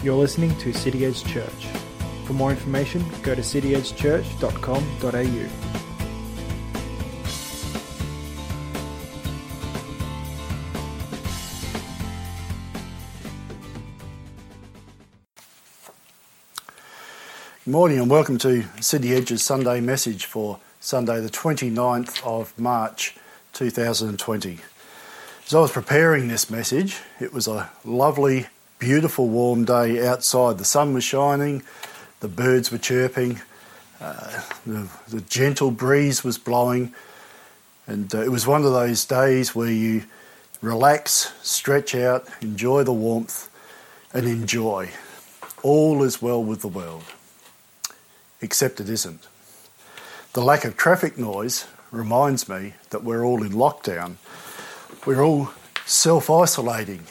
You're listening to City Edge Church. For more information, go to cityedgechurch.com.au. Good morning and welcome to City Edge's Sunday message for Sunday, the 29th of March 2020. As I was preparing this message, it was a lovely beautiful warm day outside. The sun was shining, the birds were chirping, uh, the, the, gentle breeze was blowing, and uh, it was one of those days where you relax, stretch out, enjoy the warmth, and enjoy. All is well with the world, except it isn't. The lack of traffic noise reminds me that we're all in lockdown. We're all self isolating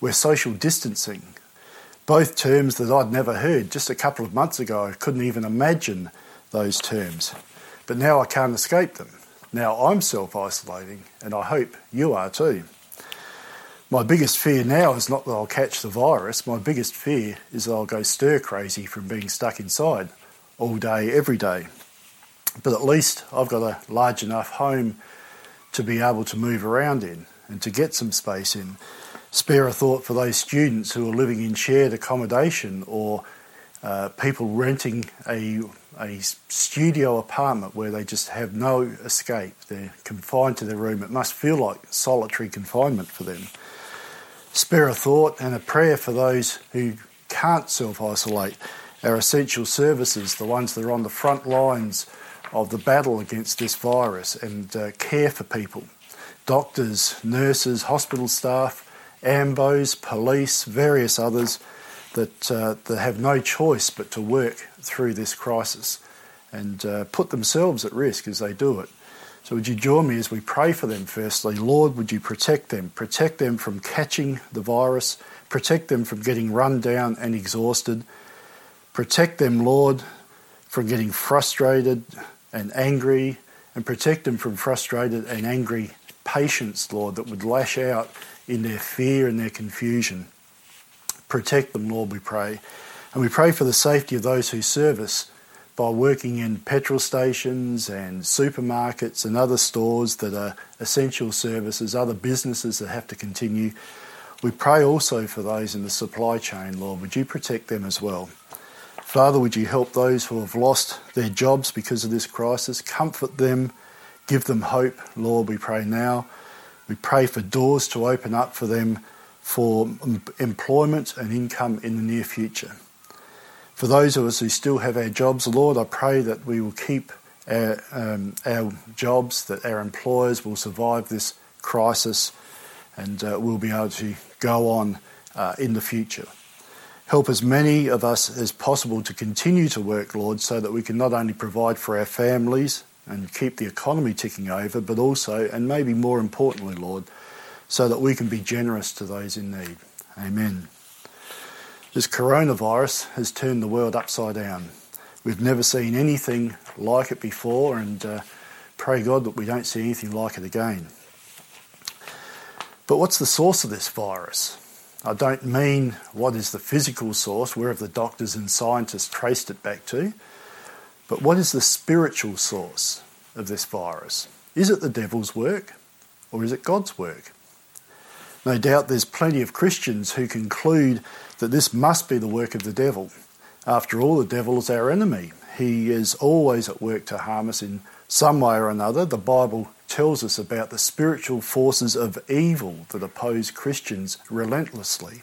we're social distancing. Both terms that I'd never heard just a couple of months ago. I couldn't even imagine those terms. But now I can't escape them. Now I'm self isolating, and I hope you are too. My biggest fear now is not that I'll catch the virus, my biggest fear is that I'll go stir crazy from being stuck inside all day, every day. But at least I've got a large enough home to be able to move around in and to get some space in spare a thought for those students who are living in shared accommodation or uh, people renting a, a studio apartment where they just have no escape. They're confined to their room. It must feel like solitary confinement for them. Spare a thought and a prayer for those who can't self isolate. Our essential services, the ones that are on the front lines of the battle against this virus and uh, care for people. Doctors, nurses, hospital staff, AMBOs, police, various others that, uh, that have no choice but to work through this crisis and uh, put themselves at risk as they do it. So, would you join me as we pray for them firstly? Lord, would you protect them? Protect them from catching the virus, protect them from getting run down and exhausted, protect them, Lord, from getting frustrated and angry, and protect them from frustrated and angry patients, Lord, that would lash out in their fear and their confusion. Protect them, Lord, we pray. And we pray for the safety of those who serve us by working in petrol stations and supermarkets and other stores that are essential services, other businesses that have to continue. We pray also for those in the supply chain, Lord. Would you protect them as well? Father, would you help those who have lost their jobs because of this crisis? Comfort them, give them hope, Lord, we pray now. We pray for doors to open up for them for employment and income in the near future. For those of us who still have our jobs, Lord, I pray that we will keep our, um, our jobs, that our employers will survive this crisis and uh, we'll be able to go on uh, in the future. Help as many of us as possible to continue to work, Lord, so that we can not only provide for our families and keep the economy ticking over, but also, and maybe more importantly, Lord, so that we can be generous to those in need. Amen. This coronavirus has turned the world upside down. We've never seen anything like it before, and uh, pray God that we don't see anything like it again. But what's the source of this virus? I don't mean what is the physical source, where have the doctors and scientists traced it back to. But what is the spiritual source of this virus? Is it the devil's work or is it God's work? No doubt there's plenty of Christians who conclude that this must be the work of the devil. After all, the devil is our enemy. He is always at work to harm us in some way or another. The Bible tells us about the spiritual forces of evil that oppose Christians relentlessly.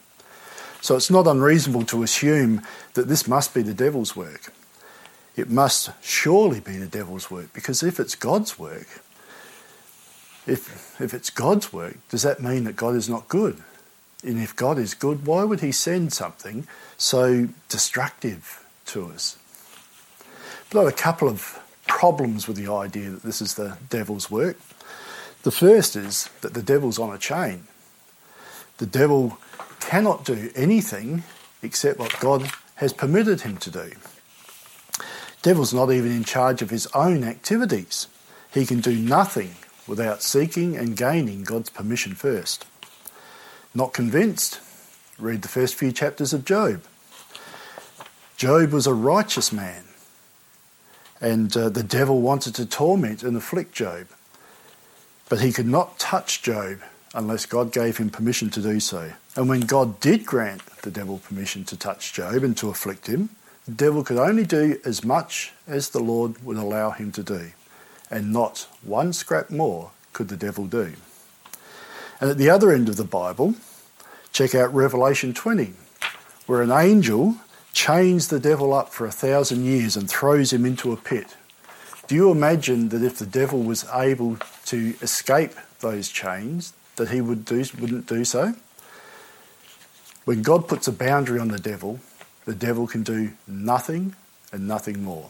So it's not unreasonable to assume that this must be the devil's work it must surely be the devil's work because if it's God's work, if, if it's God's work, does that mean that God is not good? And if God is good, why would He send something so destructive to us? But I have a couple of problems with the idea that this is the devil's work. The first is that the devil's on a chain. The devil cannot do anything except what God has permitted him to do. The devil's not even in charge of his own activities. He can do nothing without seeking and gaining God's permission first. Not convinced? Read the first few chapters of Job. Job was a righteous man, and uh, the devil wanted to torment and afflict Job. But he could not touch Job unless God gave him permission to do so. And when God did grant the devil permission to touch Job and to afflict him, the devil could only do as much as the Lord would allow him to do, and not one scrap more could the devil do. And at the other end of the Bible, check out Revelation 20, where an angel chains the devil up for a thousand years and throws him into a pit. Do you imagine that if the devil was able to escape those chains, that he would do, wouldn't do so? When God puts a boundary on the devil, the devil can do nothing and nothing more.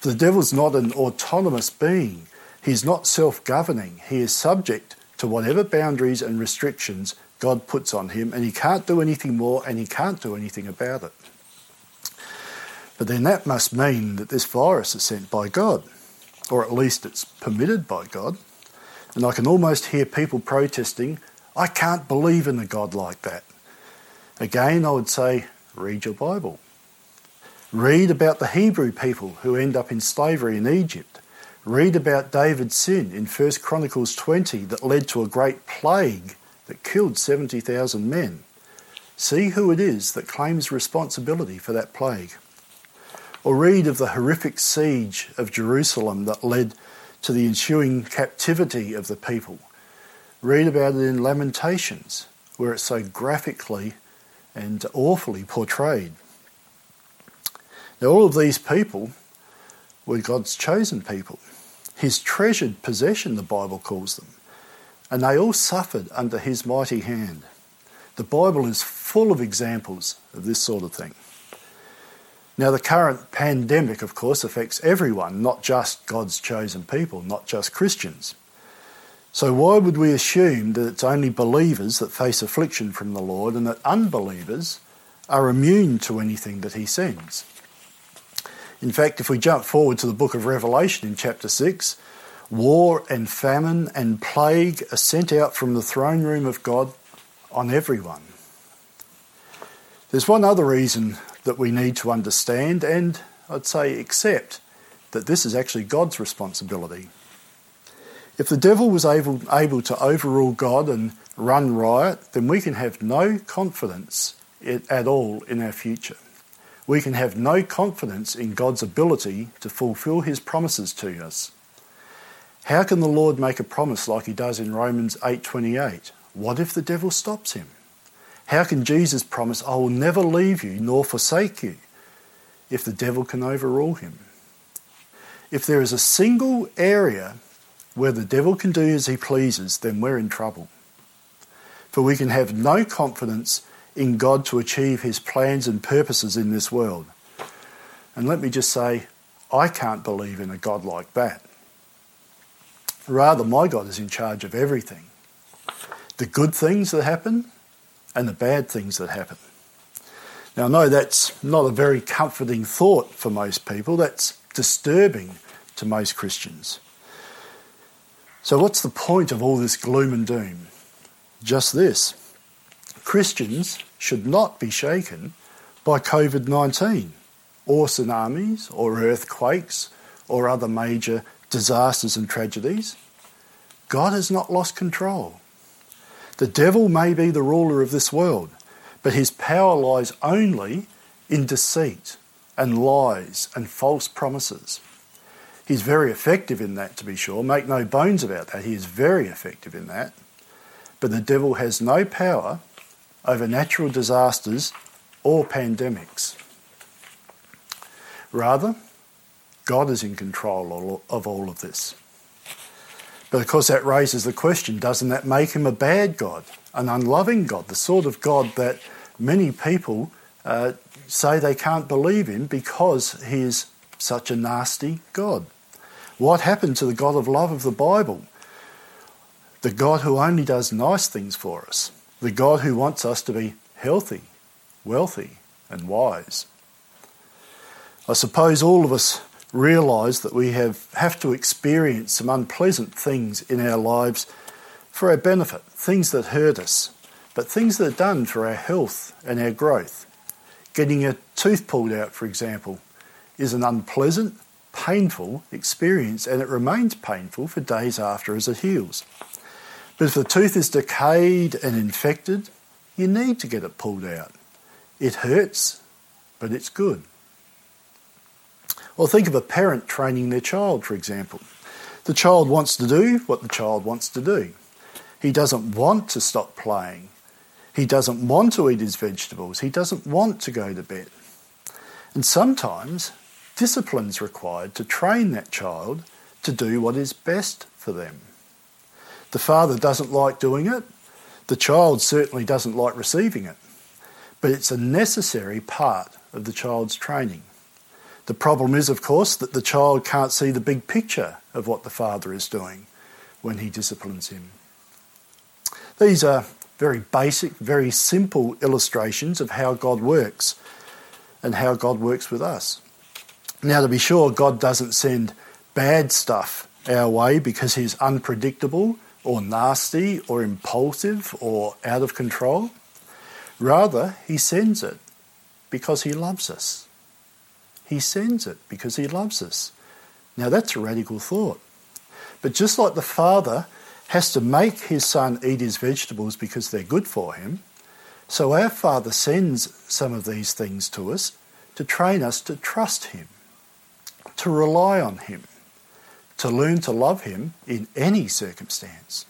For the devil's not an autonomous being. He's not self governing. He is subject to whatever boundaries and restrictions God puts on him, and he can't do anything more and he can't do anything about it. But then that must mean that this virus is sent by God, or at least it's permitted by God. And I can almost hear people protesting, I can't believe in a God like that. Again, I would say, read your Bible. Read about the Hebrew people who end up in slavery in Egypt. Read about David's sin in 1 Chronicles 20 that led to a great plague that killed 70,000 men. See who it is that claims responsibility for that plague. Or read of the horrific siege of Jerusalem that led to the ensuing captivity of the people. Read about it in Lamentations, where it's so graphically and awfully portrayed. Now, all of these people were God's chosen people, His treasured possession, the Bible calls them, and they all suffered under His mighty hand. The Bible is full of examples of this sort of thing. Now, the current pandemic, of course, affects everyone, not just God's chosen people, not just Christians. So, why would we assume that it's only believers that face affliction from the Lord and that unbelievers are immune to anything that He sends? In fact, if we jump forward to the book of Revelation in chapter 6, war and famine and plague are sent out from the throne room of God on everyone. There's one other reason that we need to understand and I'd say accept that this is actually God's responsibility. If the devil was able, able to overrule God and run riot, then we can have no confidence at all in our future. We can have no confidence in God's ability to fulfill his promises to us. How can the Lord make a promise like he does in Romans 8:28? What if the devil stops him? How can Jesus promise, I will never leave you nor forsake you, if the devil can overrule him? If there is a single area where the devil can do as he pleases, then we're in trouble. For we can have no confidence in God to achieve his plans and purposes in this world. And let me just say, I can't believe in a God like that. Rather, my God is in charge of everything the good things that happen and the bad things that happen. Now, I know that's not a very comforting thought for most people, that's disturbing to most Christians. So, what's the point of all this gloom and doom? Just this Christians should not be shaken by COVID 19 or tsunamis or earthquakes or other major disasters and tragedies. God has not lost control. The devil may be the ruler of this world, but his power lies only in deceit and lies and false promises. He's very effective in that, to be sure. Make no bones about that. He is very effective in that. But the devil has no power over natural disasters or pandemics. Rather, God is in control of all of this. But of course, that raises the question doesn't that make him a bad God, an unloving God, the sort of God that many people uh, say they can't believe in because he is such a nasty God? What happened to the God of love of the Bible? The God who only does nice things for us. The God who wants us to be healthy, wealthy, and wise. I suppose all of us realise that we have, have to experience some unpleasant things in our lives for our benefit, things that hurt us, but things that are done for our health and our growth. Getting a tooth pulled out, for example, is an unpleasant, painful experience and it remains painful for days after as it heals. But if the tooth is decayed and infected, you need to get it pulled out. It hurts, but it's good. Or think of a parent training their child, for example. The child wants to do what the child wants to do. He doesn't want to stop playing. He doesn't want to eat his vegetables. He doesn't want to go to bed. And sometimes discipline is required to train that child to do what is best for them. The father doesn't like doing it. The child certainly doesn't like receiving it. But it's a necessary part of the child's training. The problem is, of course, that the child can't see the big picture of what the father is doing when he disciplines him. These are very basic, very simple illustrations of how God works and how God works with us. Now, to be sure, God doesn't send bad stuff our way because He's unpredictable or nasty or impulsive or out of control. Rather, He sends it because He loves us. He sends it because he loves us. Now that's a radical thought. But just like the Father has to make his Son eat his vegetables because they're good for him, so our Father sends some of these things to us to train us to trust him, to rely on him, to learn to love him in any circumstance.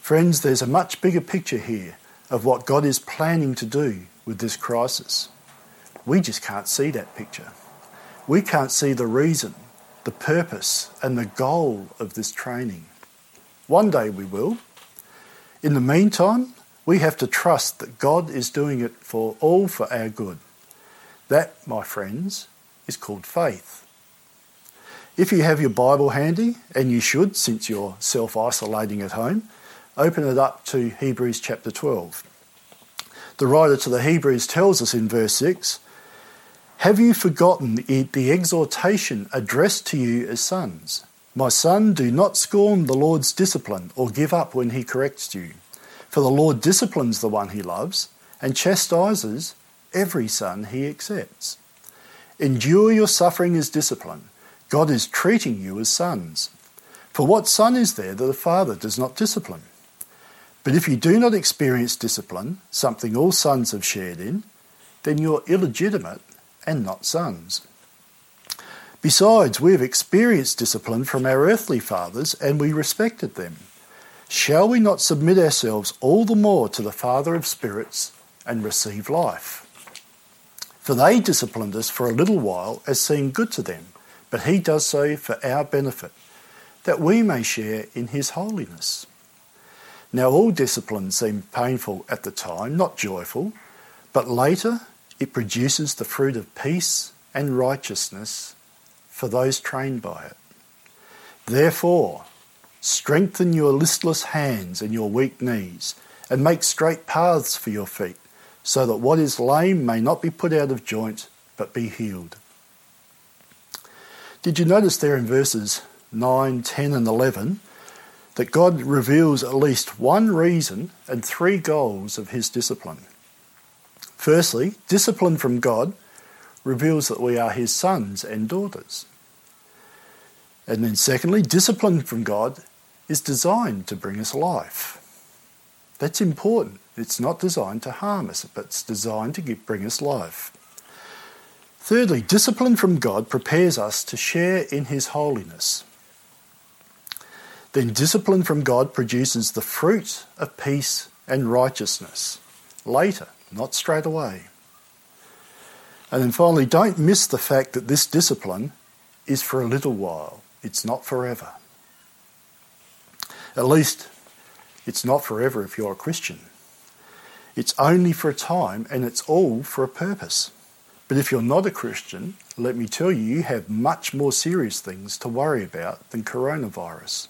Friends, there's a much bigger picture here of what God is planning to do with this crisis. We just can't see that picture. We can't see the reason, the purpose, and the goal of this training. One day we will. In the meantime, we have to trust that God is doing it for all for our good. That, my friends, is called faith. If you have your Bible handy, and you should since you're self isolating at home, open it up to Hebrews chapter 12. The writer to the Hebrews tells us in verse 6 have you forgotten the exhortation addressed to you as sons? My son, do not scorn the Lord's discipline or give up when he corrects you. For the Lord disciplines the one he loves and chastises every son he accepts. Endure your suffering as discipline. God is treating you as sons. For what son is there that a father does not discipline? But if you do not experience discipline, something all sons have shared in, then you're illegitimate and not sons. Besides, we have experienced discipline from our earthly fathers and we respected them. Shall we not submit ourselves all the more to the Father of spirits and receive life? For they disciplined us for a little while as seemed good to them, but he does so for our benefit, that we may share in his holiness. Now, all discipline seemed painful at the time, not joyful, but later it produces the fruit of peace and righteousness for those trained by it. Therefore, strengthen your listless hands and your weak knees, and make straight paths for your feet, so that what is lame may not be put out of joint, but be healed. Did you notice there in verses 9, 10, and 11 that God reveals at least one reason and three goals of his discipline? Firstly, discipline from God reveals that we are his sons and daughters. And then, secondly, discipline from God is designed to bring us life. That's important. It's not designed to harm us, but it's designed to give, bring us life. Thirdly, discipline from God prepares us to share in His holiness. Then, discipline from God produces the fruit of peace and righteousness later not straight away. And then finally, don't miss the fact that this discipline is for a little while, it's not forever. At least, it's not forever if you're a Christian. It's only for a time and it's all for a purpose. But if you're not a Christian, let me tell you, you have much more serious things to worry about than coronavirus.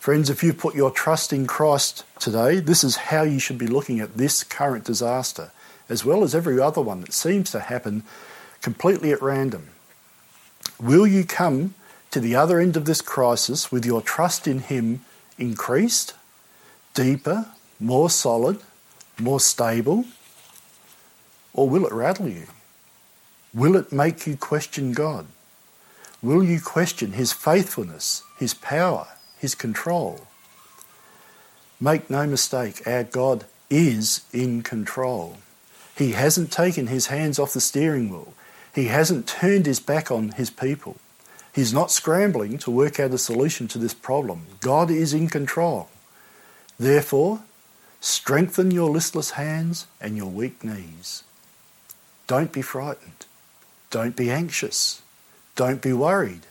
Friends, if you put your trust in Christ today, this is how you should be looking at this current disaster, as well as every other one that seems to happen completely at random. Will you come to the other end of this crisis with your trust in Him increased, deeper, more solid, more stable? Or will it rattle you? Will it make you question God? Will you question His faithfulness, His power, His control? Make no mistake, our God is in control. He hasn't taken his hands off the steering wheel. He hasn't turned his back on his people. He's not scrambling to work out a solution to this problem. God is in control. Therefore, strengthen your listless hands and your weak knees. Don't be frightened. Don't be anxious. Don't be worried.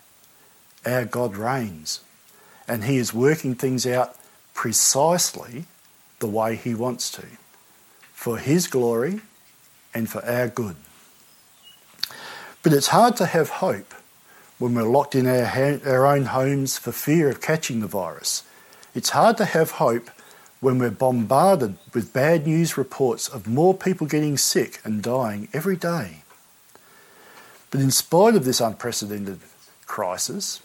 Our God reigns, and He is working things out precisely the way He wants to, for His glory and for our good. But it's hard to have hope when we're locked in our, ha- our own homes for fear of catching the virus. It's hard to have hope when we're bombarded with bad news reports of more people getting sick and dying every day. But in spite of this unprecedented crisis,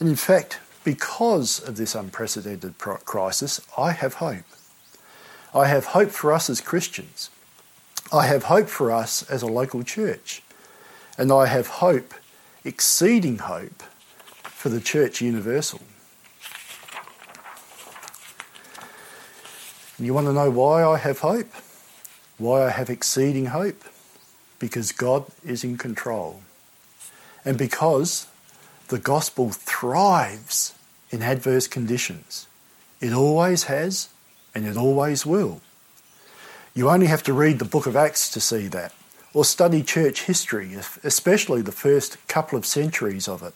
and in fact, because of this unprecedented crisis, I have hope. I have hope for us as Christians. I have hope for us as a local church. And I have hope, exceeding hope, for the Church Universal. And you want to know why I have hope? Why I have exceeding hope? Because God is in control. And because the gospel thrives in adverse conditions. It always has and it always will. You only have to read the book of Acts to see that, or study church history, especially the first couple of centuries of it,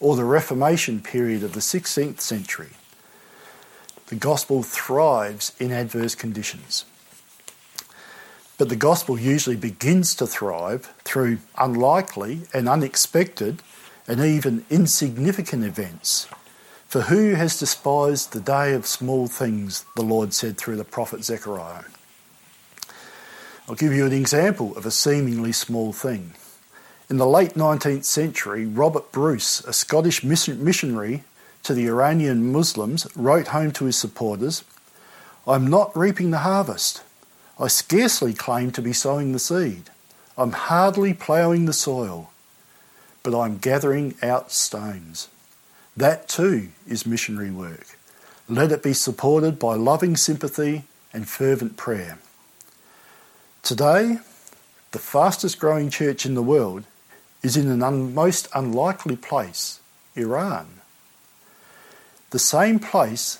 or the Reformation period of the 16th century. The gospel thrives in adverse conditions. But the gospel usually begins to thrive through unlikely and unexpected and even insignificant events. For who has despised the day of small things, the Lord said through the prophet Zechariah. I'll give you an example of a seemingly small thing. In the late 19th century, Robert Bruce, a Scottish missionary to the Iranian Muslims, wrote home to his supporters I'm not reaping the harvest. I scarcely claim to be sowing the seed. I'm hardly ploughing the soil but I'm gathering out stones. That too is missionary work. Let it be supported by loving sympathy and fervent prayer. Today, the fastest growing church in the world is in an un- most unlikely place, Iran. The same place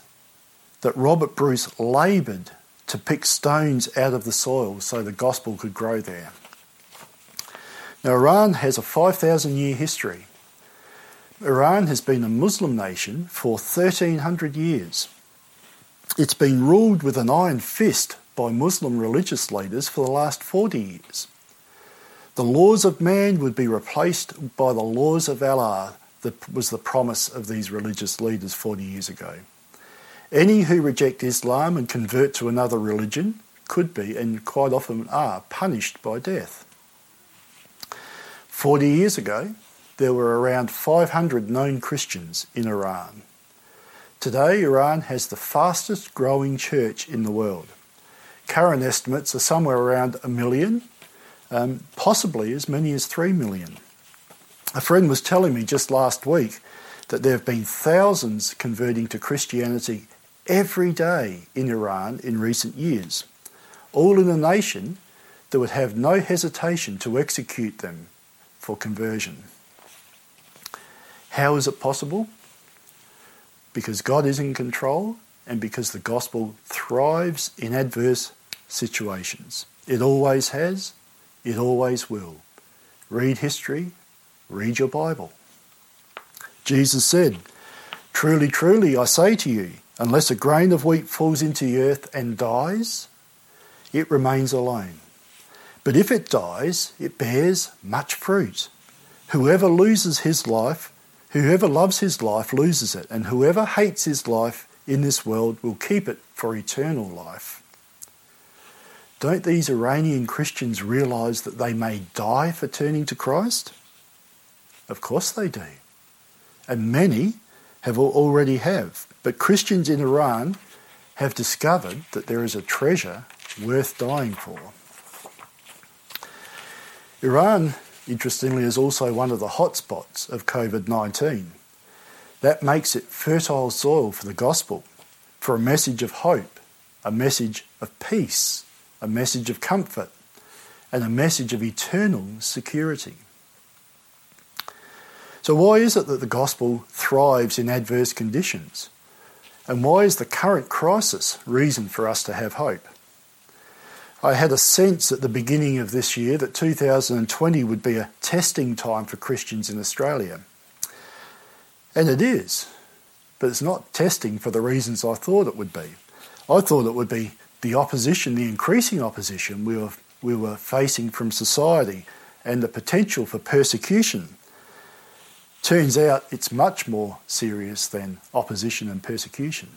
that Robert Bruce laboured to pick stones out of the soil so the gospel could grow there. Now, Iran has a 5,000 year history. Iran has been a Muslim nation for 1,300 years. It's been ruled with an iron fist by Muslim religious leaders for the last 40 years. The laws of man would be replaced by the laws of Allah, that was the promise of these religious leaders 40 years ago. Any who reject Islam and convert to another religion could be, and quite often are, punished by death. 40 years ago, there were around 500 known Christians in Iran. Today, Iran has the fastest growing church in the world. Current estimates are somewhere around a million, um, possibly as many as three million. A friend was telling me just last week that there have been thousands converting to Christianity every day in Iran in recent years, all in a nation that would have no hesitation to execute them for conversion. How is it possible? Because God is in control and because the gospel thrives in adverse situations. It always has, it always will. Read history, read your Bible. Jesus said, Truly, truly, I say to you, unless a grain of wheat falls into the earth and dies, it remains alone. But if it dies, it bears much fruit. Whoever loses his life, whoever loves his life loses it, and whoever hates his life in this world will keep it for eternal life. Don't these Iranian Christians realize that they may die for turning to Christ? Of course they do. And many have already have. But Christians in Iran have discovered that there is a treasure worth dying for. Iran, interestingly, is also one of the hotspots of COVID 19. That makes it fertile soil for the gospel, for a message of hope, a message of peace, a message of comfort, and a message of eternal security. So, why is it that the gospel thrives in adverse conditions? And why is the current crisis reason for us to have hope? I had a sense at the beginning of this year that 2020 would be a testing time for Christians in Australia. And it is, but it's not testing for the reasons I thought it would be. I thought it would be the opposition, the increasing opposition we were, we were facing from society and the potential for persecution Turns out it's much more serious than opposition and persecution.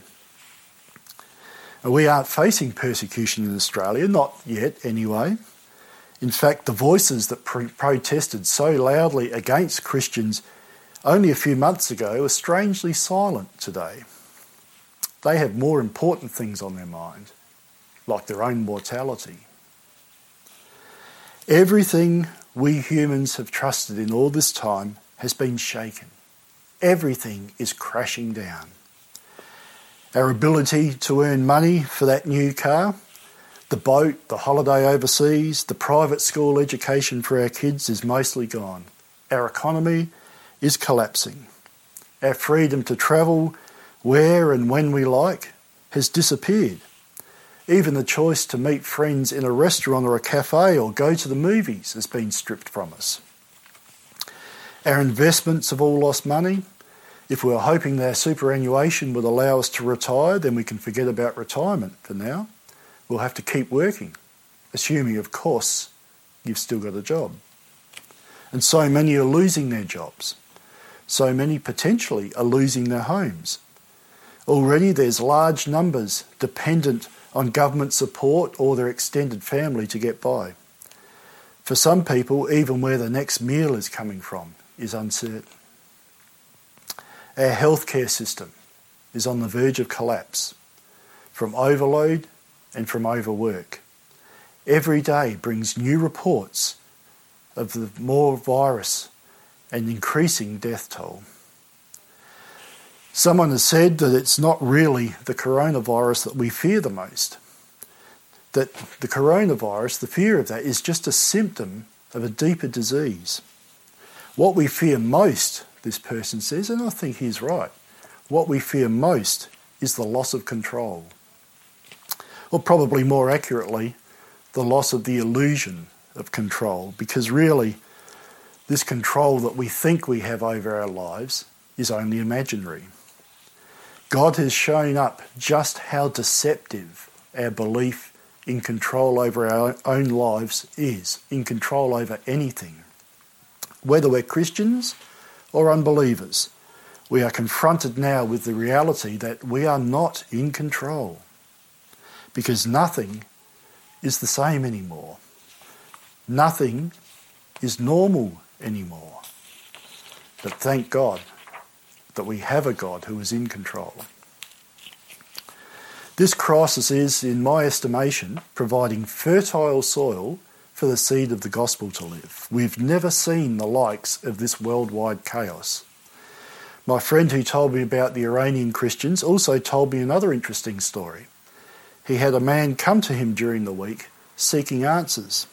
We aren't facing persecution in Australia, not yet anyway. In fact, the voices that pro- protested so loudly against Christians only a few months ago are strangely silent today. They have more important things on their mind, like their own mortality. Everything we humans have trusted in all this time has been shaken. Everything is crashing down. Our ability to earn money for that new car, the boat, the holiday overseas, the private school education for our kids is mostly gone. Our economy is collapsing. Our freedom to travel where and when we like has disappeared. Even the choice to meet friends in a restaurant or a cafe or go to the movies has been stripped from us. Our investments have all lost money. If we are hoping our superannuation would allow us to retire, then we can forget about retirement for now. We'll have to keep working, assuming, of course, you've still got a job. And so many are losing their jobs. So many potentially are losing their homes. Already there's large numbers dependent on government support or their extended family to get by. For some people, even where the next meal is coming from is uncertain. Our healthcare system is on the verge of collapse from overload and from overwork. Every day brings new reports of the more virus and increasing death toll. Someone has said that it's not really the coronavirus that we fear the most. That the coronavirus, the fear of that, is just a symptom of a deeper disease. What we fear most, this person says, and I think he's right, what we fear most is the loss of control. Or probably more accurately, the loss of the illusion of control, because really, this control that we think we have over our lives is only imaginary. God has shown up just how deceptive our belief in control over our own lives is, in control over anything whether we're Christians or unbelievers, we are confronted now with the reality that we are not in control because nothing is the same anymore. Nothing is normal anymore. But thank God that we have a God who is in control. This crisis is, in my estimation, providing fertile soil for the seed of the gospel to live. We've never seen the likes of this worldwide chaos. My friend who told me about the Iranian Christians also told me another interesting story. He had a man come to him during the week seeking answers.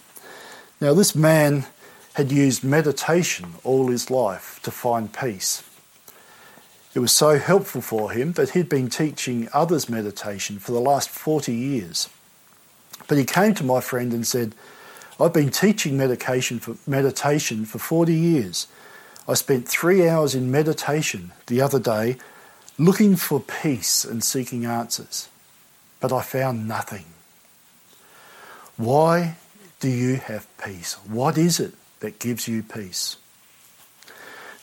Now, this man had used meditation all his life to find peace. It was so helpful for him that he'd been teaching others meditation for the last 40 years. But he came to my friend and said, I've been teaching medication for, meditation for 40 years. I spent three hours in meditation the other day looking for peace and seeking answers, but I found nothing. Why do you have peace? What is it that gives you peace?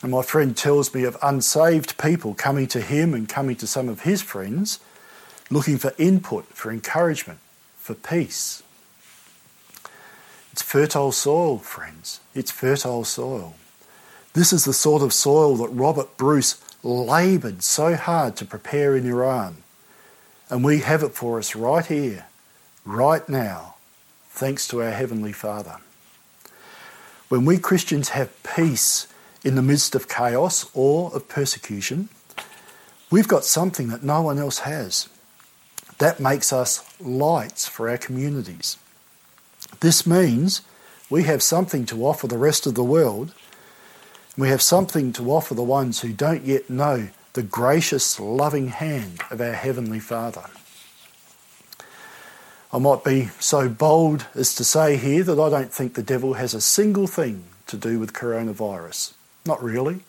And my friend tells me of unsaved people coming to him and coming to some of his friends looking for input, for encouragement, for peace. It's fertile soil, friends. It's fertile soil. This is the sort of soil that Robert Bruce laboured so hard to prepare in Iran. And we have it for us right here, right now, thanks to our Heavenly Father. When we Christians have peace in the midst of chaos or of persecution, we've got something that no one else has. That makes us lights for our communities. This means we have something to offer the rest of the world. We have something to offer the ones who don't yet know the gracious, loving hand of our Heavenly Father. I might be so bold as to say here that I don't think the devil has a single thing to do with coronavirus. Not really.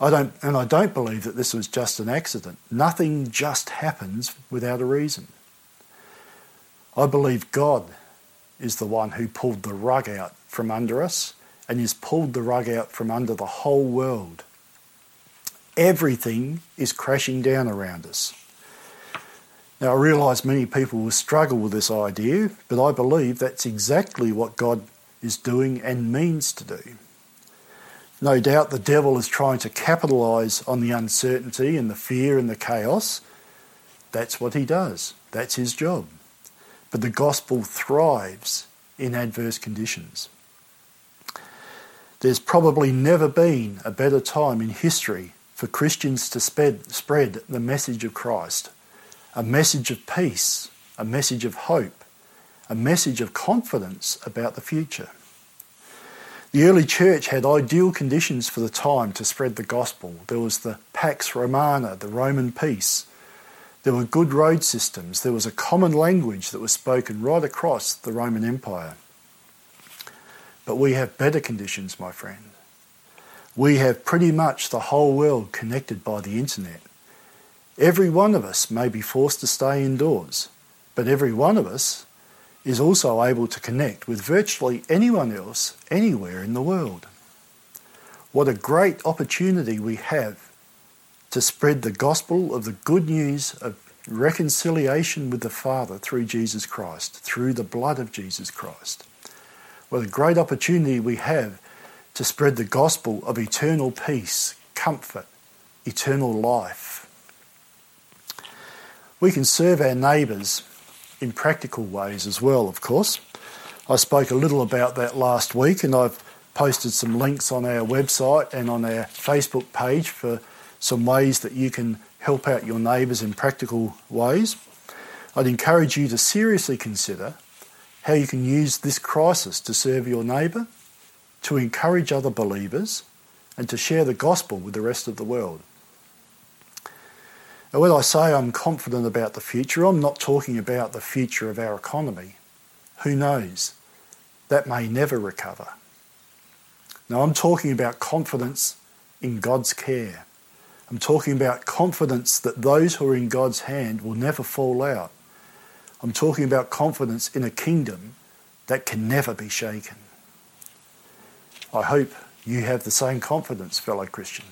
I don't, and I don't believe that this was just an accident. Nothing just happens without a reason. I believe God is the one who pulled the rug out from under us and has pulled the rug out from under the whole world. Everything is crashing down around us. Now, I realise many people will struggle with this idea, but I believe that's exactly what God is doing and means to do. No doubt the devil is trying to capitalise on the uncertainty and the fear and the chaos. That's what he does, that's his job. But the gospel thrives in adverse conditions. There's probably never been a better time in history for Christians to spread, the message of Christ a message of peace, a message of hope, a message of confidence about the future. The early church had ideal conditions for the time to spread the gospel. There was the Pax Romana, the Roman peace. There were good road systems. There was a common language that was spoken right across the Roman Empire. But we have better conditions, my friend. We have pretty much the whole world connected by the internet. Every one of us may be forced to stay indoors, but every one of us is also able to connect with virtually anyone else anywhere in the world. What a great opportunity we have to spread the gospel of the good news of reconciliation with the Father through Jesus Christ, through the blood of Jesus Christ. What a great opportunity we have to spread the gospel of eternal peace, comfort, eternal life we can serve our neighbours in practical ways as well, of course. I spoke a little about that last week and I've posted some links on our website and on our Facebook page for some ways that you can help out your neighbours in practical ways. I'd encourage you to seriously consider how you can use this crisis to serve your neighbour, to encourage other believers, and to share the gospel with the rest of the world. Now, when I say I'm confident about the future, I'm not talking about the future of our economy. Who knows? That may never recover. Now, I'm talking about confidence in God's care. I'm talking about confidence that those who are in God's hand will never fall out. I'm talking about confidence in a kingdom that can never be shaken. I hope you have the same confidence, fellow Christian.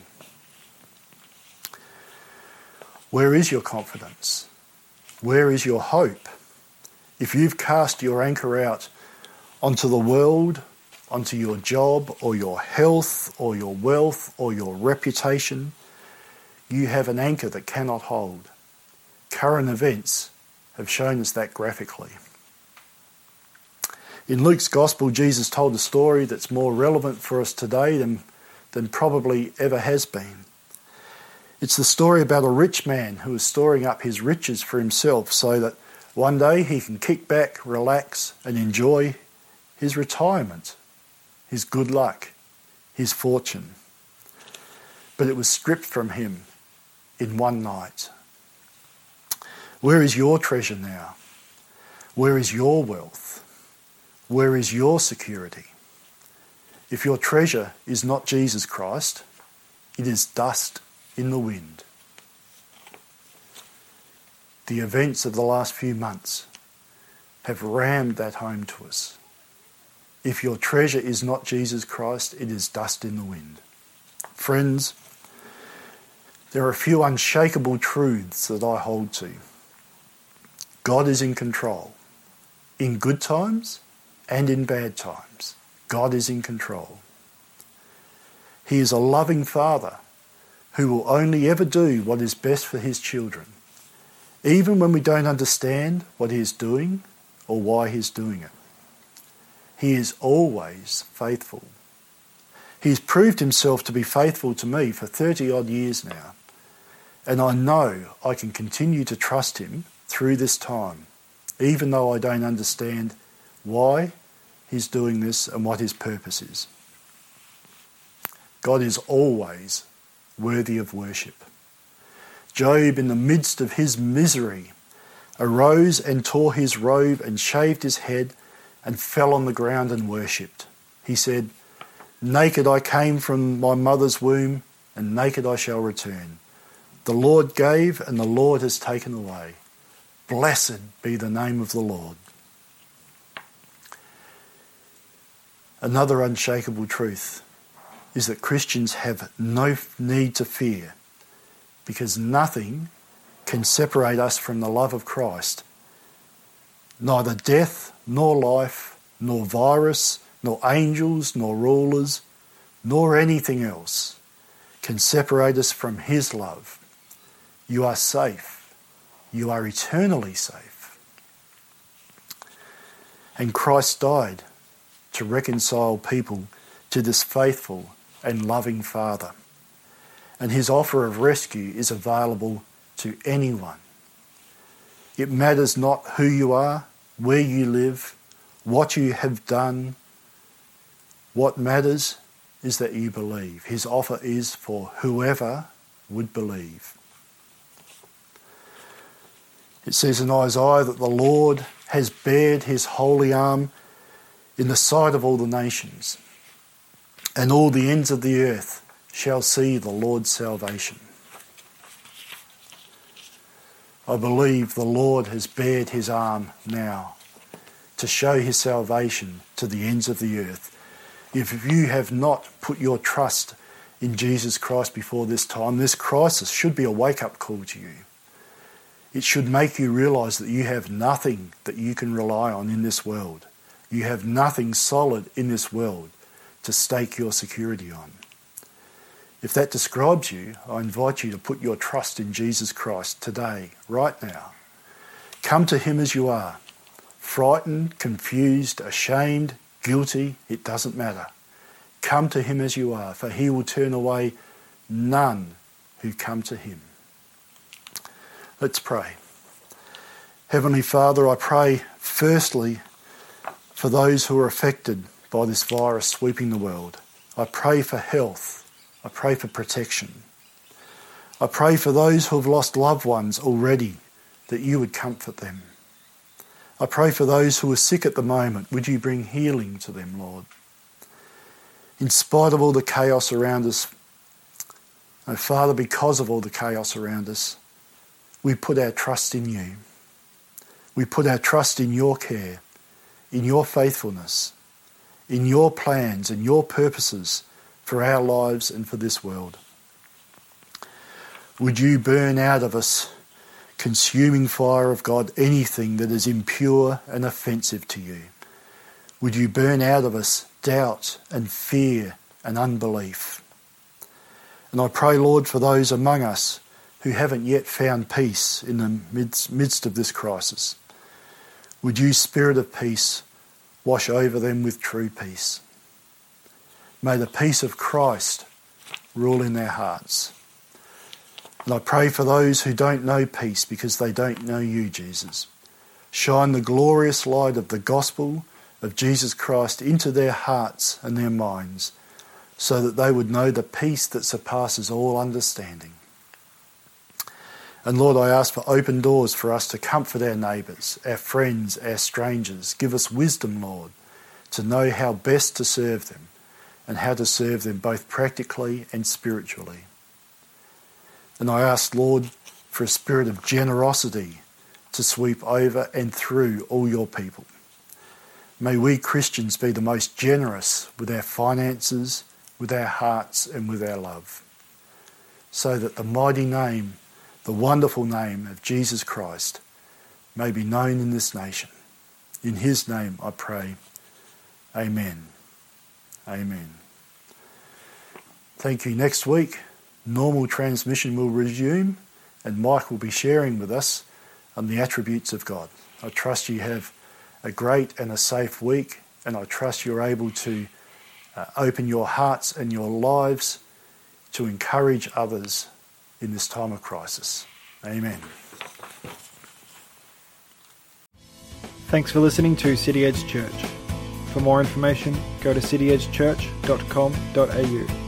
Where is your confidence? Where is your hope? If you've cast your anchor out onto the world, onto your job or your health or your wealth or your reputation, you have an anchor that cannot hold. Current events have shown us that graphically. In Luke's Gospel, Jesus told a story that's more relevant for us today than, than probably ever has been. It's the story about a rich man who is storing up his riches for himself so that one day he can kick back, relax, and enjoy his retirement, his good luck, his fortune. But it was stripped from him in one night. Where is your treasure now? Where is your wealth? Where is your security? If your treasure is not Jesus Christ, it is dust in the wind. The events of the last few months have rammed that home to us. If your treasure is not Jesus Christ, it is dust in the wind. Friends, there are a few unshakable truths that I hold to. God is in control. In good times and in bad times, God is in control. He is a loving Father who will only ever do what is best for his children. even when we don't understand what He is doing or why He's doing it. He is always faithful. He's proved Himself to be faithful to me for 30 odd years now, and I know I can continue to trust Him through this time, even though I don't understand why He's doing this and what His purpose is. God is always worthy of worship. Job, in the midst of his misery, arose and tore his robe and shaved his head and fell on the ground and worshipped. He said, Naked I came from my mother's womb, and naked I shall return. The Lord gave, and the Lord has taken away. Blessed be the name of the Lord. Another unshakable truth is that Christians have no need to fear because nothing can separate us from the love of Christ. Neither death, nor life, nor virus, nor angels, nor rulers, nor anything else can separate us from His love. You are safe. You are eternally safe. And Christ died to reconcile people to this faithful and loving Father and his offer of rescue is available to anyone. It matters not who you are, where you live, what you have done. What matters is that you believe. His offer is for whoever would believe. It says in Isaiah that the Lord has bared his holy arm in the sight of all the nations, and all the ends of the earth shall see the Lord's salvation. I believe the Lord has bared his arm now to show his salvation to the ends of the earth. If you have not put your trust in Jesus Christ before this time, this crisis should be a wake up call to you. It should make you realize that you have nothing that you can rely on in this world. You have nothing solid in this world to stake your security on. If that describes you, I invite you to put your trust in Jesus Christ today, right now. Come to Him as you are. Frightened, confused, ashamed, guilty, it doesn't matter. Come to Him as you are, for He will turn away none who come to Him. Let's pray. Heavenly Father, I pray firstly for those who are affected by this virus sweeping the world. I pray for health I pray for protection. I pray for those who have lost loved ones already, that you would comfort them. I pray for those who are sick at the moment, would you bring healing to them, Lord? In spite of all the chaos around us, oh Father, because of all the chaos around us, we put our trust in you. We put our trust in your care, in your faithfulness, in your plans and your purposes for our lives and for this world. Would you burn out of us, consuming fire of God, anything that is impure and offensive to you? Would you burn out of us doubt and fear and unbelief? And I pray, Lord, for those among us who haven't yet found peace in the midst of this crisis. Would you, Spirit of peace, wash over them with true peace? May the peace of Christ rule in their hearts. And I pray for those who don't know peace because they don't know you, Jesus. Shine the glorious light of the gospel of Jesus Christ into their hearts and their minds so that they would know the peace that surpasses all understanding. And Lord, I ask for open doors for us to comfort our neighbours, our friends, our strangers. Give us wisdom, Lord, to know how best to serve them and how to serve them both practically and spiritually. And I ask, Lord, for a spirit of generosity to sweep over and through all your people. May we Christians be the most generous with our finances, with our hearts, and with our love, so that the mighty name, the wonderful name of Jesus Christ, may be known in this nation. In his name I pray. Amen. Amen. Thank you. Next week, normal transmission will resume, and Mike will be sharing with us on the attributes of God. I trust you have a great and a safe week, and I trust you're able to uh, open your hearts and your lives to encourage others in this time of crisis. Amen. Thanks for listening to City Edge Church. For more information, go to cityedgechurch.com.au.